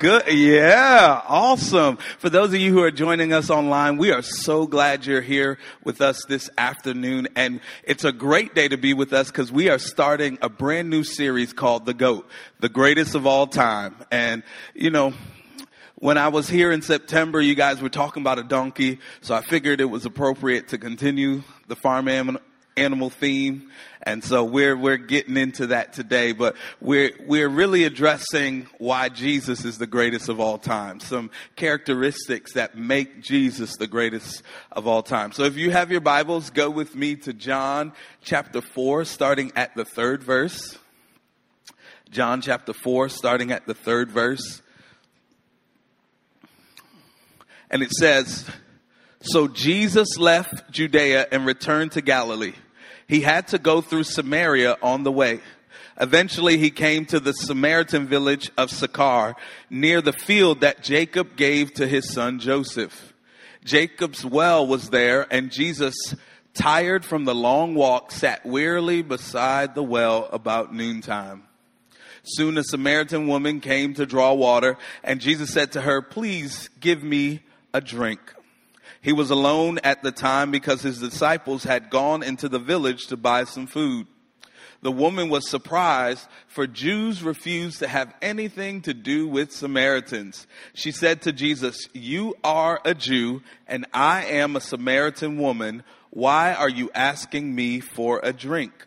Good. Yeah. Awesome. For those of you who are joining us online, we are so glad you're here with us this afternoon. And it's a great day to be with us because we are starting a brand new series called The GOAT, the greatest of all time. And, you know, when I was here in September, you guys were talking about a donkey. So I figured it was appropriate to continue the farm animal, animal theme. And so we're, we're getting into that today, but we're, we're really addressing why Jesus is the greatest of all time. Some characteristics that make Jesus the greatest of all time. So if you have your Bibles, go with me to John chapter 4, starting at the third verse. John chapter 4, starting at the third verse. And it says, So Jesus left Judea and returned to Galilee. He had to go through Samaria on the way. Eventually he came to the Samaritan village of Sychar near the field that Jacob gave to his son Joseph. Jacob's well was there and Jesus, tired from the long walk, sat wearily beside the well about noontime. Soon a Samaritan woman came to draw water and Jesus said to her, please give me a drink. He was alone at the time because his disciples had gone into the village to buy some food. The woman was surprised for Jews refused to have anything to do with Samaritans. She said to Jesus, you are a Jew and I am a Samaritan woman. Why are you asking me for a drink?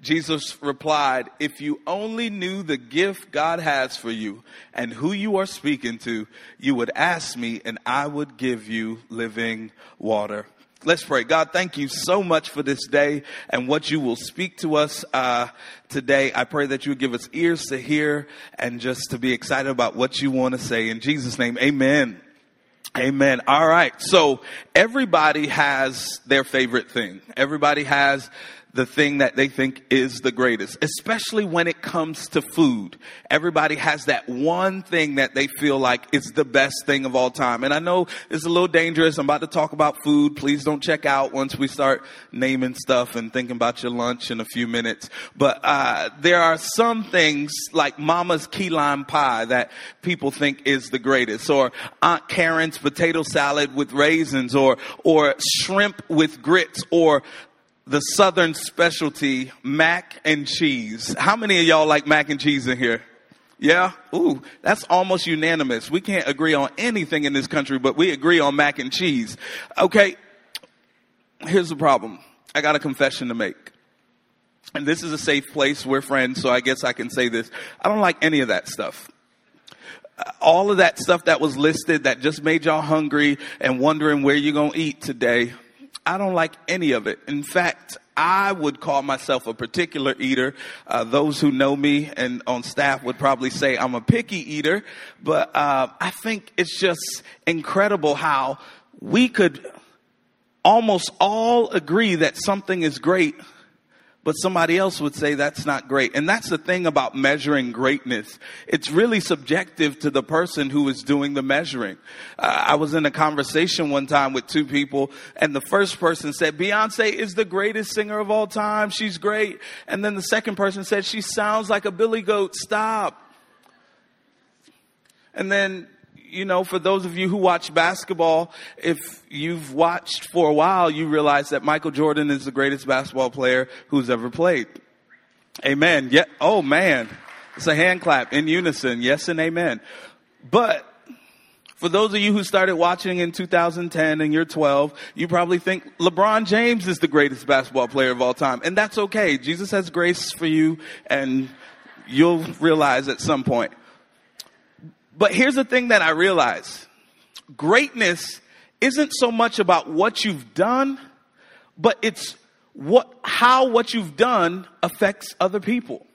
Jesus replied, if you only knew the gift God has for you and who you are speaking to, you would ask me and I would give you living water. Let's pray. God, thank you so much for this day and what you will speak to us uh, today. I pray that you would give us ears to hear and just to be excited about what you want to say. In Jesus' name, amen. Amen. All right. So everybody has their favorite thing. Everybody has the thing that they think is the greatest, especially when it comes to food. Everybody has that one thing that they feel like is the best thing of all time. And I know it's a little dangerous. I'm about to talk about food. Please don't check out once we start naming stuff and thinking about your lunch in a few minutes. But, uh, there are some things like mama's key lime pie that people think is the greatest or Aunt Karen's potato salad with raisins or, or shrimp with grits or the southern specialty, mac and cheese. How many of y'all like mac and cheese in here? Yeah? Ooh, that's almost unanimous. We can't agree on anything in this country, but we agree on mac and cheese. Okay. Here's the problem. I got a confession to make. And this is a safe place. We're friends, so I guess I can say this. I don't like any of that stuff all of that stuff that was listed that just made y'all hungry and wondering where you're going to eat today. I don't like any of it. In fact, I would call myself a particular eater. Uh, those who know me and on staff would probably say I'm a picky eater, but uh, I think it's just incredible how we could almost all agree that something is great but somebody else would say that's not great. And that's the thing about measuring greatness. It's really subjective to the person who is doing the measuring. Uh, I was in a conversation one time with two people and the first person said, Beyonce is the greatest singer of all time. She's great. And then the second person said, she sounds like a billy goat. Stop. And then you know, for those of you who watch basketball, if you've watched for a while, you realize that Michael Jordan is the greatest basketball player who's ever played. Amen. Yeah. Oh man. It's a hand clap in unison. Yes and amen. But for those of you who started watching in 2010 and you're 12, you probably think LeBron James is the greatest basketball player of all time. And that's okay. Jesus has grace for you and you'll realize at some point. But here's the thing that I realize. Greatness isn't so much about what you've done, but it's what, how what you've done affects other people.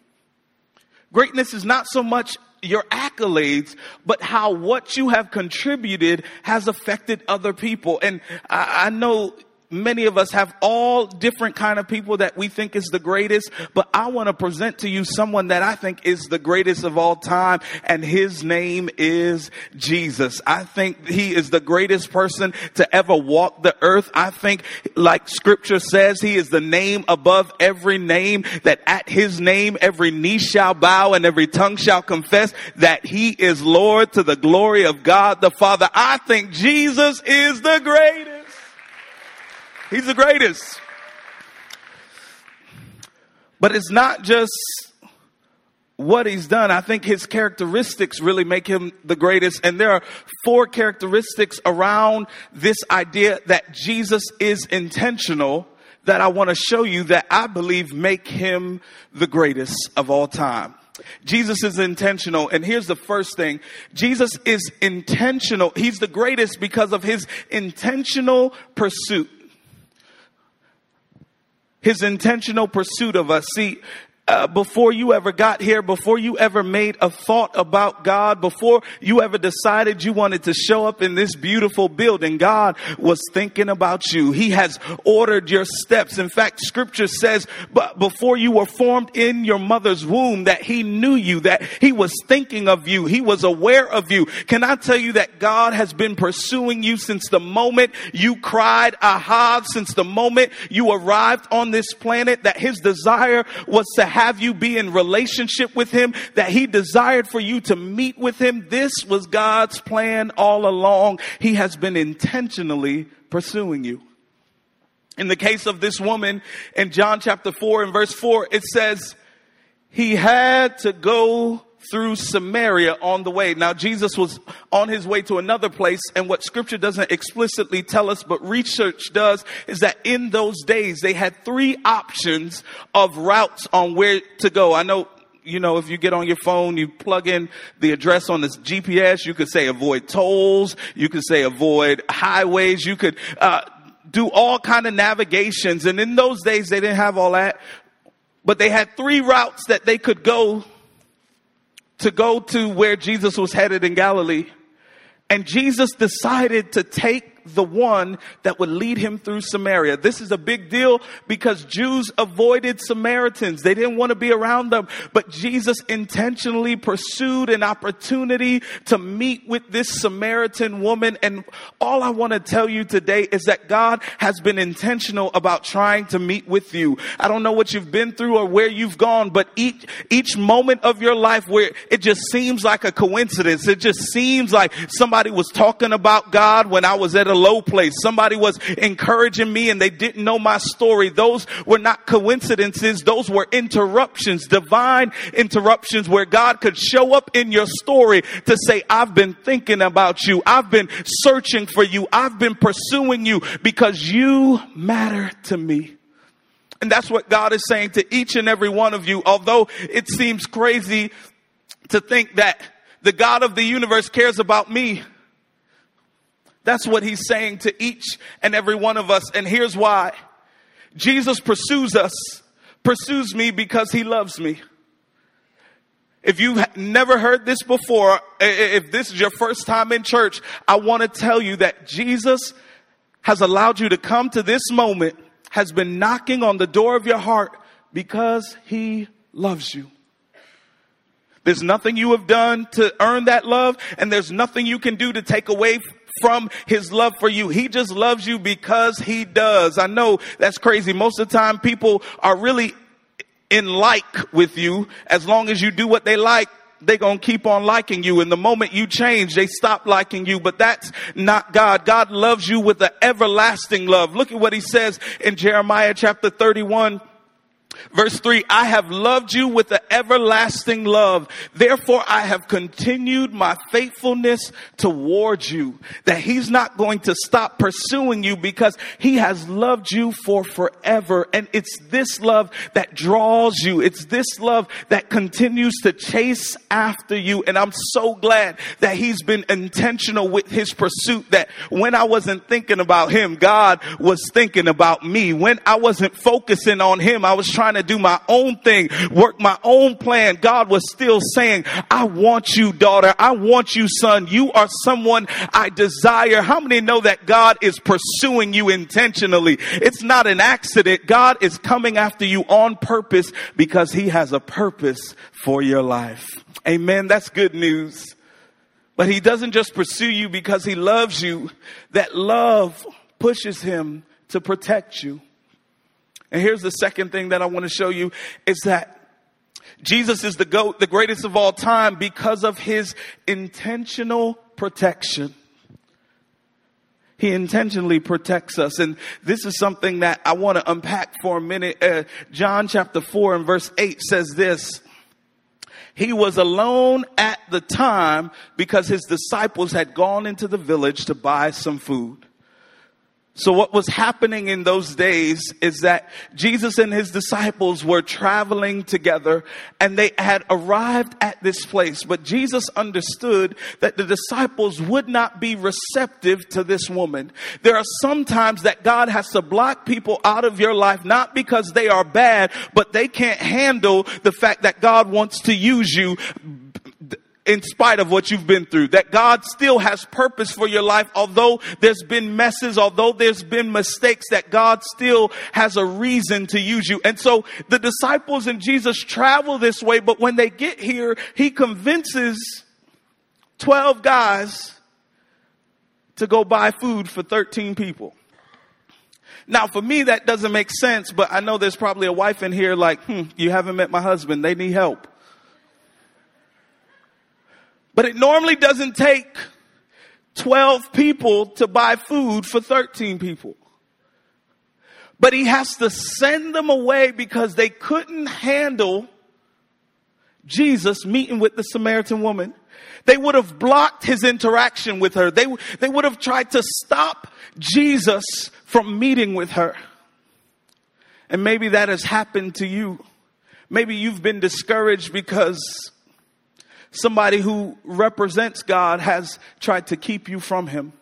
Greatness is not so much your accolades, but how what you have contributed has affected other people. And I, I know many of us have all different kind of people that we think is the greatest, but I want to present to you someone that I think is the greatest of all time, and his name is Jesus. I think he is the greatest person to ever walk the earth. I think, like scripture says, he is the name above every name, that at his name every knee shall bow and every tongue shall confess that he is Lord to the glory of God the Father. I think Jesus is the greatest. He's the greatest. But it's not just what he's done. I think his characteristics really make him the greatest. And there are four characteristics around this idea that Jesus is intentional that I want to show you that I believe make him the greatest of all time. Jesus is intentional. And here's the first thing. Jesus is intentional. He's the greatest because of his intentional pursuit his intentional pursuit of us. See, uh, before you ever got here, before you ever made a thought about God, before you ever decided you wanted to show up in this beautiful building, God was thinking about you. He has ordered your steps. In fact, scripture says, but before you were formed in your mother's womb, that he knew you, that he was thinking of you. He was aware of you. Can I tell you that God has been pursuing you since the moment you cried, aha, since the moment you arrived on this planet, that his desire was to have have you be in relationship with him, that he desired for you to meet with him. This was God's plan all along. He has been intentionally pursuing you. In the case of this woman in John chapter 4 and verse 4, it says, he had to go through Samaria on the way. Now, Jesus was on his way to another place, and what scripture doesn't explicitly tell us, but research does, is that in those days they had three options of routes on where to go. I know you know, if you get on your phone, you plug in the address on this GPS, you could say avoid tolls, you could say avoid highways, you could, uh, do all kind of navigations. And in those days, they didn't have all that, but they had three routes that they could go to go to where Jesus was headed in Galilee. And Jesus decided to take the one that would lead him through Samaria. This is a big deal because Jews avoided Samaritans. They didn't want to be around them, but Jesus intentionally pursued an opportunity to meet with this Samaritan woman. And all I want to tell you today is that God has been intentional about trying to meet with you. I don't know what you've been through or where you've gone, but each, each moment of your life where it just seems like a coincidence, it just seems like somebody was talking about God when I was at a low place. Somebody was encouraging me and they didn't know my story. Those were not coincidences. Those were interruptions, divine interruptions where God could show up in your story to say, I've been thinking about you. I've been searching for you. I've been pursuing you because you matter to me. And that's what God is saying to each and every one of you. Although it seems crazy to think that the God of the universe cares about me. That's what he's saying to each and every one of us. And here's why. Jesus pursues us, pursues me because he loves me. If you've never heard this before, if this is your first time in church, I want to tell you that Jesus has allowed you to come to this moment, has been knocking on the door of your heart because he loves you. There's nothing you have done to earn that love, and there's nothing you can do to take away from his love for you. He just loves you because he does. I know that's crazy. Most of the time people are really in like with you as long as you do what they like they're going to keep on liking you. And the moment you change, they stop liking you. But that's not God. God loves you with an everlasting love. Look at what he says in Jeremiah chapter 31 Verse 3 I have loved you with an everlasting love. Therefore, I have continued my faithfulness towards you. That He's not going to stop pursuing you because He has loved you for forever. And it's this love that draws you. It's this love that continues to chase after you. And I'm so glad that He's been intentional with His pursuit. That when I wasn't thinking about Him, God was thinking about me. When I wasn't focusing on Him, I was trying trying to do my own thing, work my own plan, God was still saying, I want you, daughter. I want you, son. You are someone I desire. How many know that God is pursuing you intentionally? It's not an accident. God is coming after you on purpose because he has a purpose for your life. Amen. That's good news. But he doesn't just pursue you because he loves you. That love pushes him to protect you. And here's the second thing that I want to show you is that Jesus is the goat, the greatest of all time because of his intentional protection. He intentionally protects us. And this is something that I want to unpack for a minute. Uh, John chapter 4 and verse 8 says this. He was alone at the time because his disciples had gone into the village to buy some food. So what was happening in those days is that Jesus and his disciples were traveling together and they had arrived at this place. But Jesus understood that the disciples would not be receptive to this woman. There are sometimes that God has to block people out of your life, not because they are bad, but they can't handle the fact that God wants to use you in spite of what you've been through. That God still has purpose for your life, although there's been messes, although there's been mistakes, that God still has a reason to use you. And so the disciples and Jesus travel this way, but when they get here, he convinces 12 guys to go buy food for 13 people. Now, for me, that doesn't make sense, but I know there's probably a wife in here like, hmm, you haven't met my husband. They need help. But it normally doesn't take 12 people to buy food for 13 people. But he has to send them away because they couldn't handle Jesus meeting with the Samaritan woman. They would have blocked his interaction with her. They, they would have tried to stop Jesus from meeting with her. And maybe that has happened to you. Maybe you've been discouraged because Somebody who represents God has tried to keep you from Him.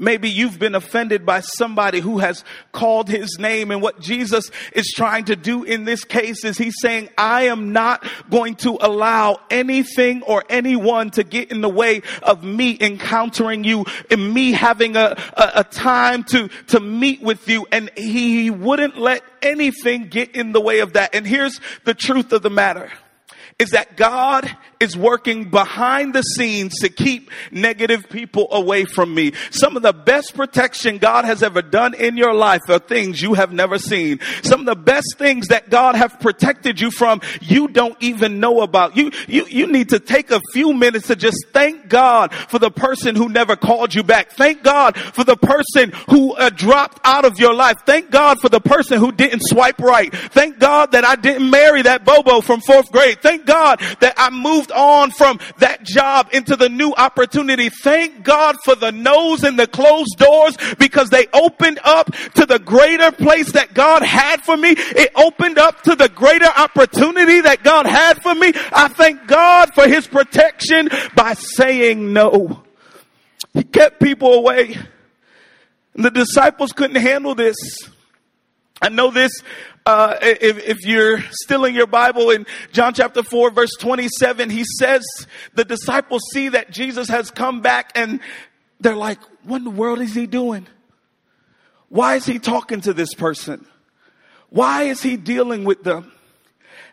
Maybe you've been offended by somebody who has called his name. And what Jesus is trying to do in this case is he's saying, I am not going to allow anything or anyone to get in the way of me encountering you and me having a, a, a time to, to meet with you. And he wouldn't let anything get in the way of that. And here's the truth of the matter is that God is working behind the scenes to keep negative people away from me. Some of the best protection God has ever done in your life are things you have never seen. Some of the best things that God have protected you from, you don't even know about. You, you, you need to take a few minutes to just thank God for the person who never called you back. Thank God for the person who uh, dropped out of your life. Thank God for the person who didn't swipe right. Thank God that I didn't marry that Bobo from fourth grade. Thank God that I moved on from that job into the new opportunity. Thank God for the no's and the closed doors because they opened up to the greater place that God had for me. It opened up to the greater opportunity that God had for me. I thank God for his protection by saying no. He kept people away. The disciples couldn't handle this. I know this uh, if, if, you're still in your Bible in John chapter 4 verse 27, he says the disciples see that Jesus has come back and they're like, what in the world is he doing? Why is he talking to this person? Why is he dealing with them?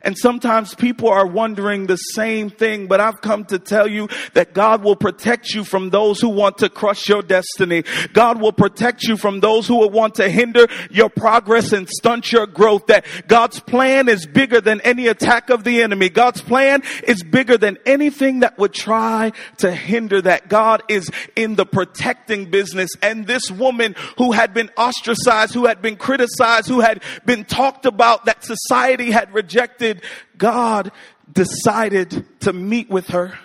And sometimes people are wondering the same thing, but I've come to tell you that God will protect you from those who want to crush your destiny. God will protect you from those who will want to hinder your progress and stunt your growth. That God's plan is bigger than any attack of the enemy. God's plan is bigger than anything that would try to hinder that. God is in the protecting business. And this woman who had been ostracized, who had been criticized, who had been talked about, that society had rejected, God decided to meet with her.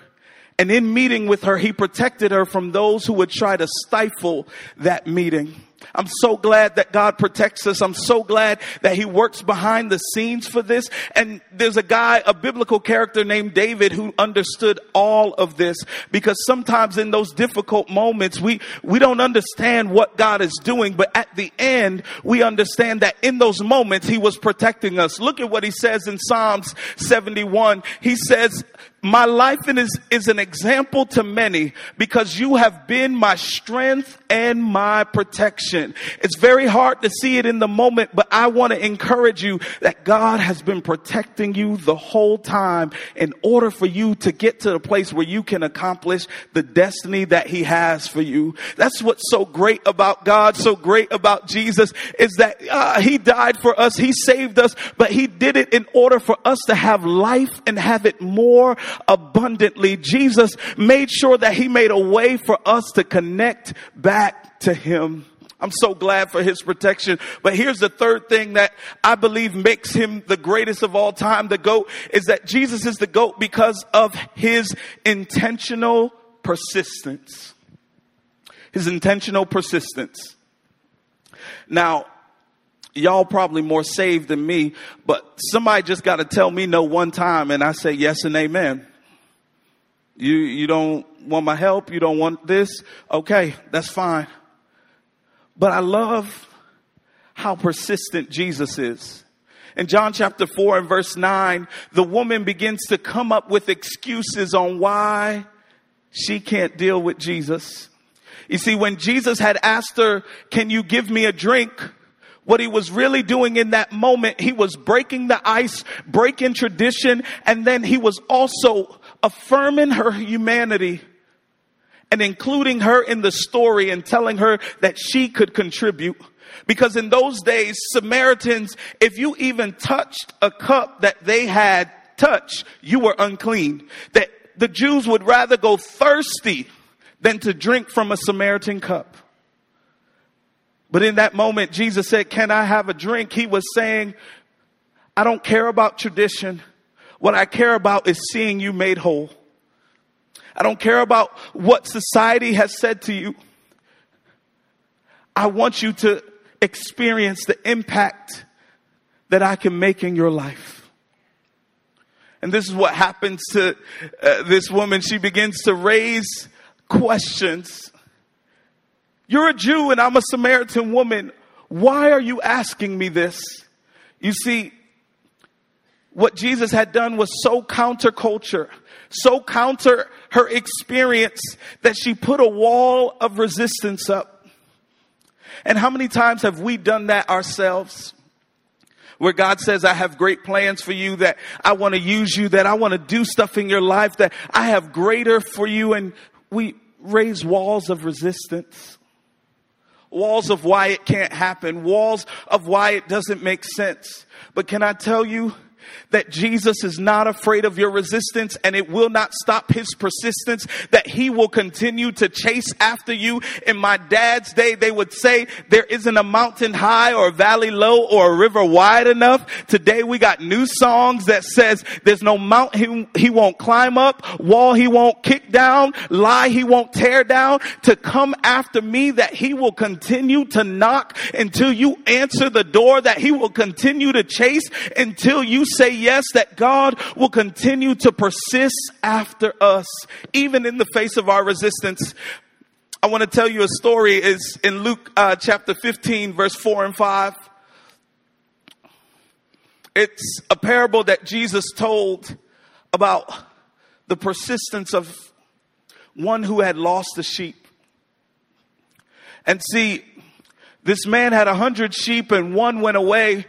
And in meeting with her, he protected her from those who would try to stifle that meeting. I'm so glad that God protects us. I'm so glad that he works behind the scenes for this. And there's a guy, a biblical character named David who understood all of this because sometimes in those difficult moments, we, we don't understand what God is doing. But at the end, we understand that in those moments, he was protecting us. Look at what he says in Psalms 71. He says, my life is, is an example to many because you have been my strength and my protection. It's very hard to see it in the moment, but I want to encourage you that God has been protecting you the whole time in order for you to get to the place where you can accomplish the destiny that he has for you. That's what's so great about God, so great about Jesus is that uh, he died for us. He saved us, but he did it in order for us to have life and have it more abundantly. Jesus made sure that he made a way for us to connect back to him. I'm so glad for his protection. But here's the third thing that I believe makes him the greatest of all time, the goat, is that Jesus is the goat because of his intentional persistence. His intentional persistence. Now, y'all probably more saved than me, but somebody just got to tell me no one time and I say yes and amen. You, you don't want my help. You don't want this. Okay, that's fine. But I love how persistent Jesus is. In John chapter 4 and verse 9, the woman begins to come up with excuses on why she can't deal with Jesus. You see, when Jesus had asked her, can you give me a drink? What he was really doing in that moment, he was breaking the ice, breaking tradition, and then he was also affirming her humanity and including her in the story and telling her that she could contribute. Because in those days, Samaritans, if you even touched a cup that they had touched, you were unclean. That the Jews would rather go thirsty than to drink from a Samaritan cup. But in that moment, Jesus said, Can I have a drink? He was saying, I don't care about tradition. What I care about is seeing you made whole. I don't care about what society has said to you. I want you to experience the impact that I can make in your life. And this is what happens to uh, this woman. She begins to raise questions. You're a Jew and I'm a Samaritan woman. Why are you asking me this? You see, what Jesus had done was so counterculture, so counter her experience that she put a wall of resistance up. And how many times have we done that ourselves? Where God says, I have great plans for you, that I want to use you, that I want to do stuff in your life, that I have greater for you. And we raise walls of resistance walls of why it can't happen, walls of why it doesn't make sense. But can I tell you, that Jesus is not afraid of your resistance and it will not stop his persistence, that he will continue to chase after you. In my dad's day, they would say there isn't a mountain high or valley low or a river wide enough. Today we got new songs that says there's no mountain he won't climb up, wall he won't kick down, lie he won't tear down to come after me that he will continue to knock until you answer the door that he will continue to chase until you say yes, that God will continue to persist after us, even in the face of our resistance. I want to tell you a story is in Luke uh, chapter 15 verse 4 and 5. It's a parable that Jesus told about the persistence of one who had lost a sheep. And see, this man had a hundred sheep and one went away.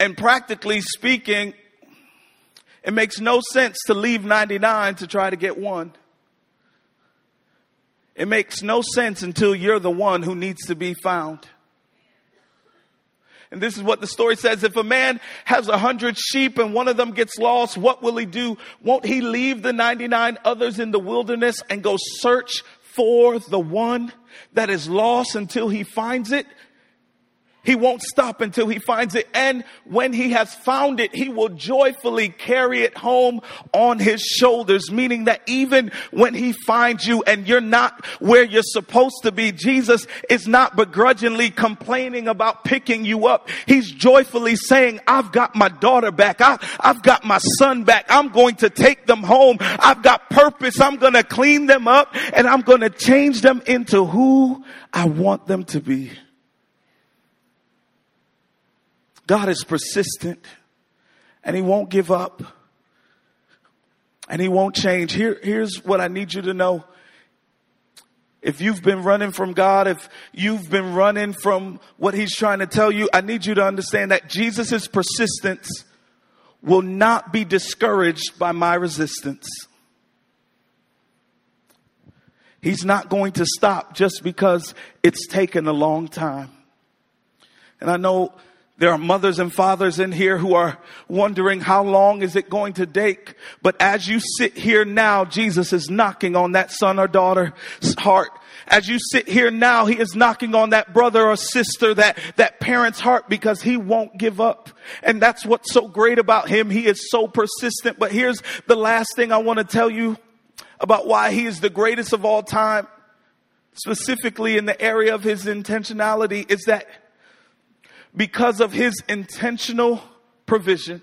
And practically speaking, it makes no sense to leave 99 to try to get one. It makes no sense until you're the one who needs to be found. And this is what the story says. If a man has a hundred sheep and one of them gets lost, what will he do? Won't he leave the 99 others in the wilderness and go search for the one that is lost until he finds it? He won't stop until he finds it. And when he has found it, he will joyfully carry it home on his shoulders, meaning that even when he finds you and you're not where you're supposed to be, Jesus is not begrudgingly complaining about picking you up. He's joyfully saying, I've got my daughter back. I, I've got my son back. I'm going to take them home. I've got purpose. I'm going to clean them up and I'm going to change them into who I want them to be. God is persistent and he won't give up and he won't change. Here, here's what I need you to know. If you've been running from God, if you've been running from what he's trying to tell you, I need you to understand that Jesus' persistence will not be discouraged by my resistance. He's not going to stop just because it's taken a long time. And I know there are mothers and fathers in here who are wondering how long is it going to take? But as you sit here now, Jesus is knocking on that son or daughter's heart. As you sit here now, he is knocking on that brother or sister, that, that parent's heart because he won't give up. And that's what's so great about him. He is so persistent. But here's the last thing I want to tell you about why he is the greatest of all time, specifically in the area of his intentionality is that because of his intentional provision.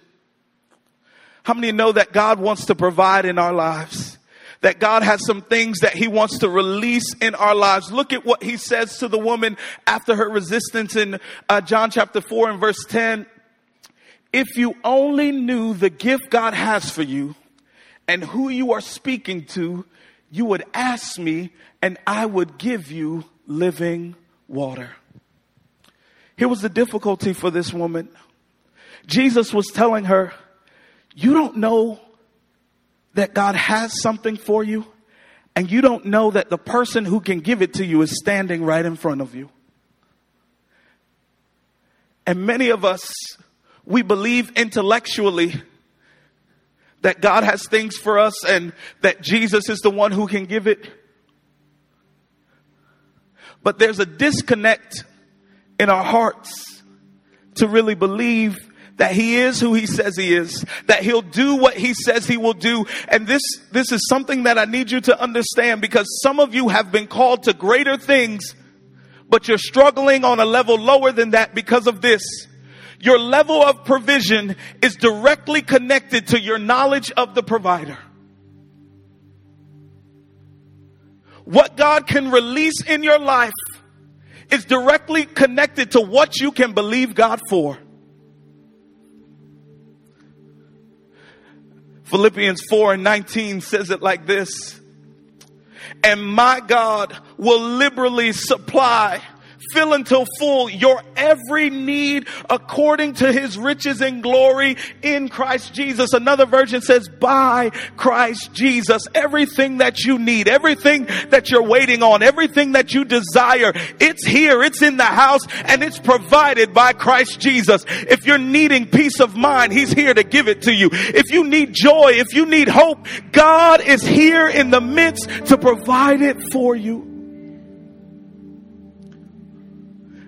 How many know that God wants to provide in our lives? That God has some things that he wants to release in our lives. Look at what he says to the woman after her resistance in uh, John chapter 4 and verse 10. If you only knew the gift God has for you and who you are speaking to, you would ask me and I would give you living water. Here was the difficulty for this woman. Jesus was telling her, you don't know that God has something for you and you don't know that the person who can give it to you is standing right in front of you. And many of us, we believe intellectually that God has things for us and that Jesus is the one who can give it. But there's a disconnect in our hearts to really believe that he is who he says he is, that he'll do what he says he will do. And this, this is something that I need you to understand because some of you have been called to greater things, but you're struggling on a level lower than that because of this. Your level of provision is directly connected to your knowledge of the provider. What God can release in your life is directly connected to what you can believe God for. Philippians 4 and 19 says it like this. And my God will liberally supply fill until full your every need according to his riches and glory in Christ Jesus. Another version says by Christ Jesus. Everything that you need, everything that you're waiting on, everything that you desire, it's here, it's in the house, and it's provided by Christ Jesus. If you're needing peace of mind, he's here to give it to you. If you need joy, if you need hope, God is here in the midst to provide it for you.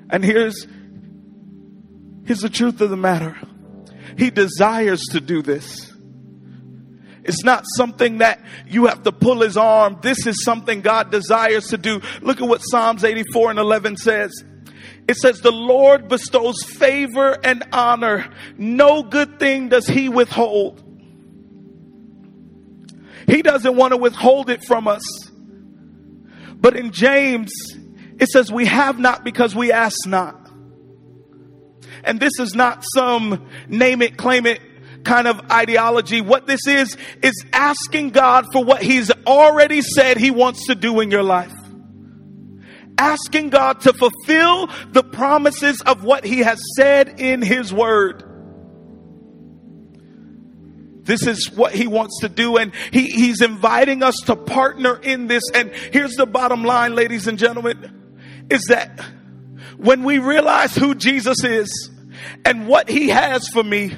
And here's, here's the truth of the matter. He desires to do this. It's not something that you have to pull his arm. This is something God desires to do. Look at what Psalms 84 and 11 says. It says, the Lord bestows favor and honor. No good thing does he withhold. He doesn't want to withhold it from us. But in James, it says, We have not because we ask not. And this is not some name it, claim it kind of ideology. What this is, is asking God for what He's already said He wants to do in your life. Asking God to fulfill the promises of what He has said in His Word. This is what he wants to do, and he, he's inviting us to partner in this. And here's the bottom line, ladies and gentlemen is that when we realize who Jesus is and what he has for me,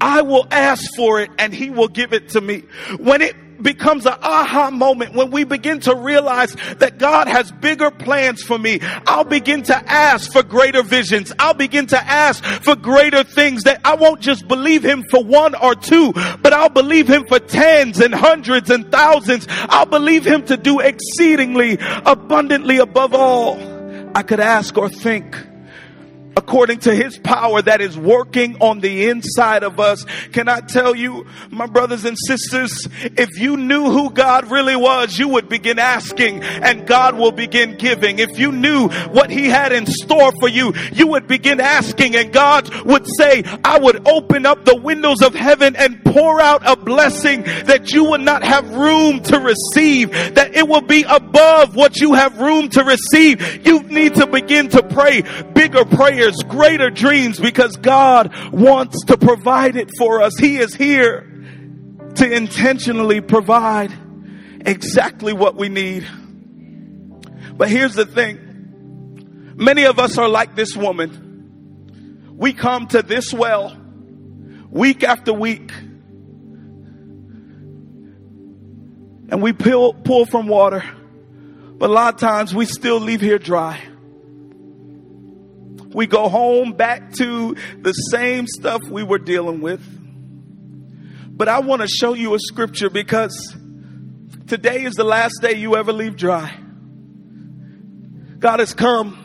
I will ask for it and he will give it to me. When it becomes an aha moment when we begin to realize that God has bigger plans for me. I'll begin to ask for greater visions. I'll begin to ask for greater things that I won't just believe Him for one or two, but I'll believe Him for tens and hundreds and thousands. I'll believe Him to do exceedingly abundantly above all I could ask or think according to his power that is working on the inside of us. Can I tell you, my brothers and sisters, if you knew who God really was, you would begin asking and God will begin giving. If you knew what he had in store for you, you would begin asking and God would say, I would open up the windows of heaven and pour out a blessing that you would not have room to receive, that it will be above what you have room to receive. You need to begin to pray bigger prayers prayers, greater dreams because God wants to provide it for us. He is here to intentionally provide exactly what we need. But here's the thing. Many of us are like this woman. We come to this well week after week and we pull, pull from water. But a lot of times we still leave here dry we go home back to the same stuff we were dealing with. But I want to show you a scripture because today is the last day you ever leave dry. God has come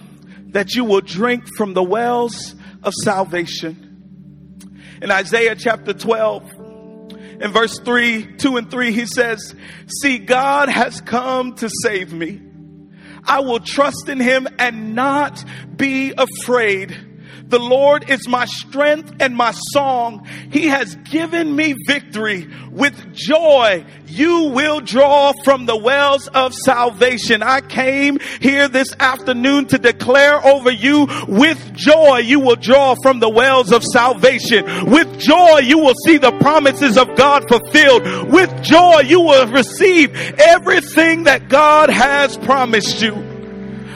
that you will drink from the wells of salvation. In Isaiah chapter 12, in verse 3, 2 and 3, he says, See, God has come to save me. I will trust in him and not be afraid. The Lord is my strength and my song. He has given me victory. With joy, you will draw from the wells of salvation. I came here this afternoon to declare over you with joy, you will draw from the wells of salvation. With joy, you will see the promises of God fulfilled. With joy, you will receive everything that God has promised you.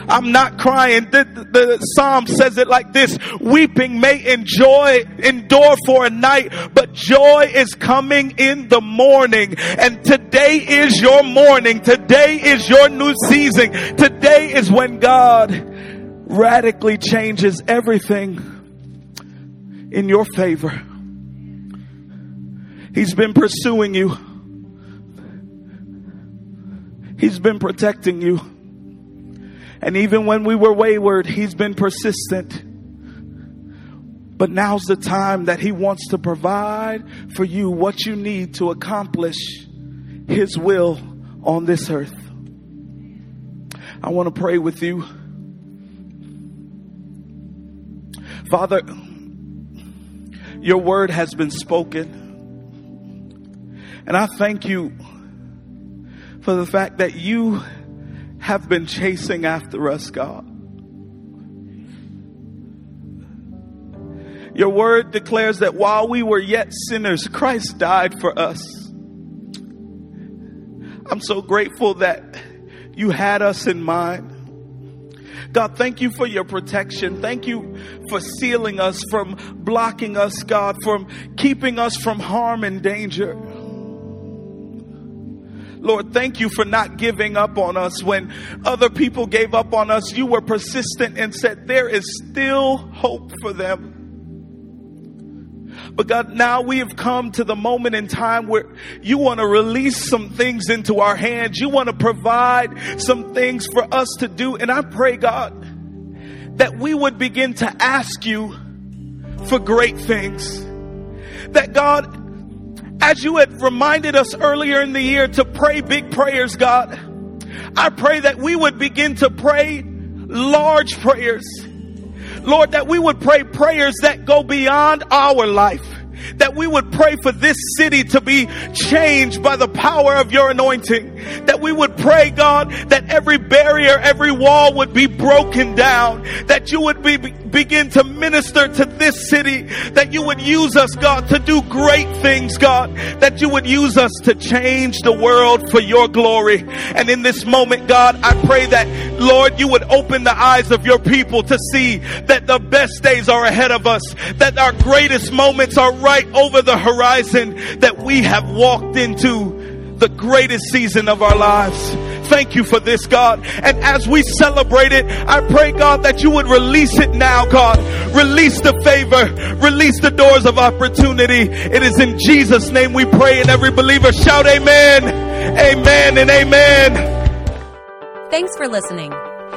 I'm not crying. The, the, the, Psalm says it like this Weeping may enjoy, endure for a night, but joy is coming in the morning. And today is your morning. Today is your new season. Today is when God radically changes everything in your favor. He's been pursuing you. He's been protecting you. And even when we were wayward, He's been persistent. But now's the time that He wants to provide for you what you need to accomplish His will on this earth. I want to pray with you. Father, your word has been spoken. And I thank you for the fact that you have been chasing after us, God. Your word declares that while we were yet sinners, Christ died for us. I'm so grateful that you had us in mind. God, thank you for your protection. Thank you for sealing us, from blocking us, God, from keeping us from harm and danger. Lord, thank you for not giving up on us when other people gave up on us. You were persistent and said, There is still hope for them. But God, now we have come to the moment in time where you want to release some things into our hands. You want to provide some things for us to do. And I pray, God, that we would begin to ask you for great things. That God, as you had reminded us earlier in the year to pray big prayers, God, I pray that we would begin to pray large prayers. Lord, that we would pray prayers that go beyond our life that we would pray for this city to be changed by the power of your anointing. That we would pray, God, that every barrier, every wall would be broken down. That you would be, begin to minister to this city. That you would use us, God, to do great things, God. That you would use us to change the world for your glory. And in this moment, God, I pray that, Lord, you would open the eyes of your people to see that the best days are ahead of us. That our greatest moments are right over the horizon. That we have walked into the greatest season of our lives. Thank you for this, God. And as we celebrate it, I pray, God, that you would release it now, God. Release the favor, release the doors of opportunity. It is in Jesus' name we pray, and every believer shout amen, amen, and amen. Thanks for listening.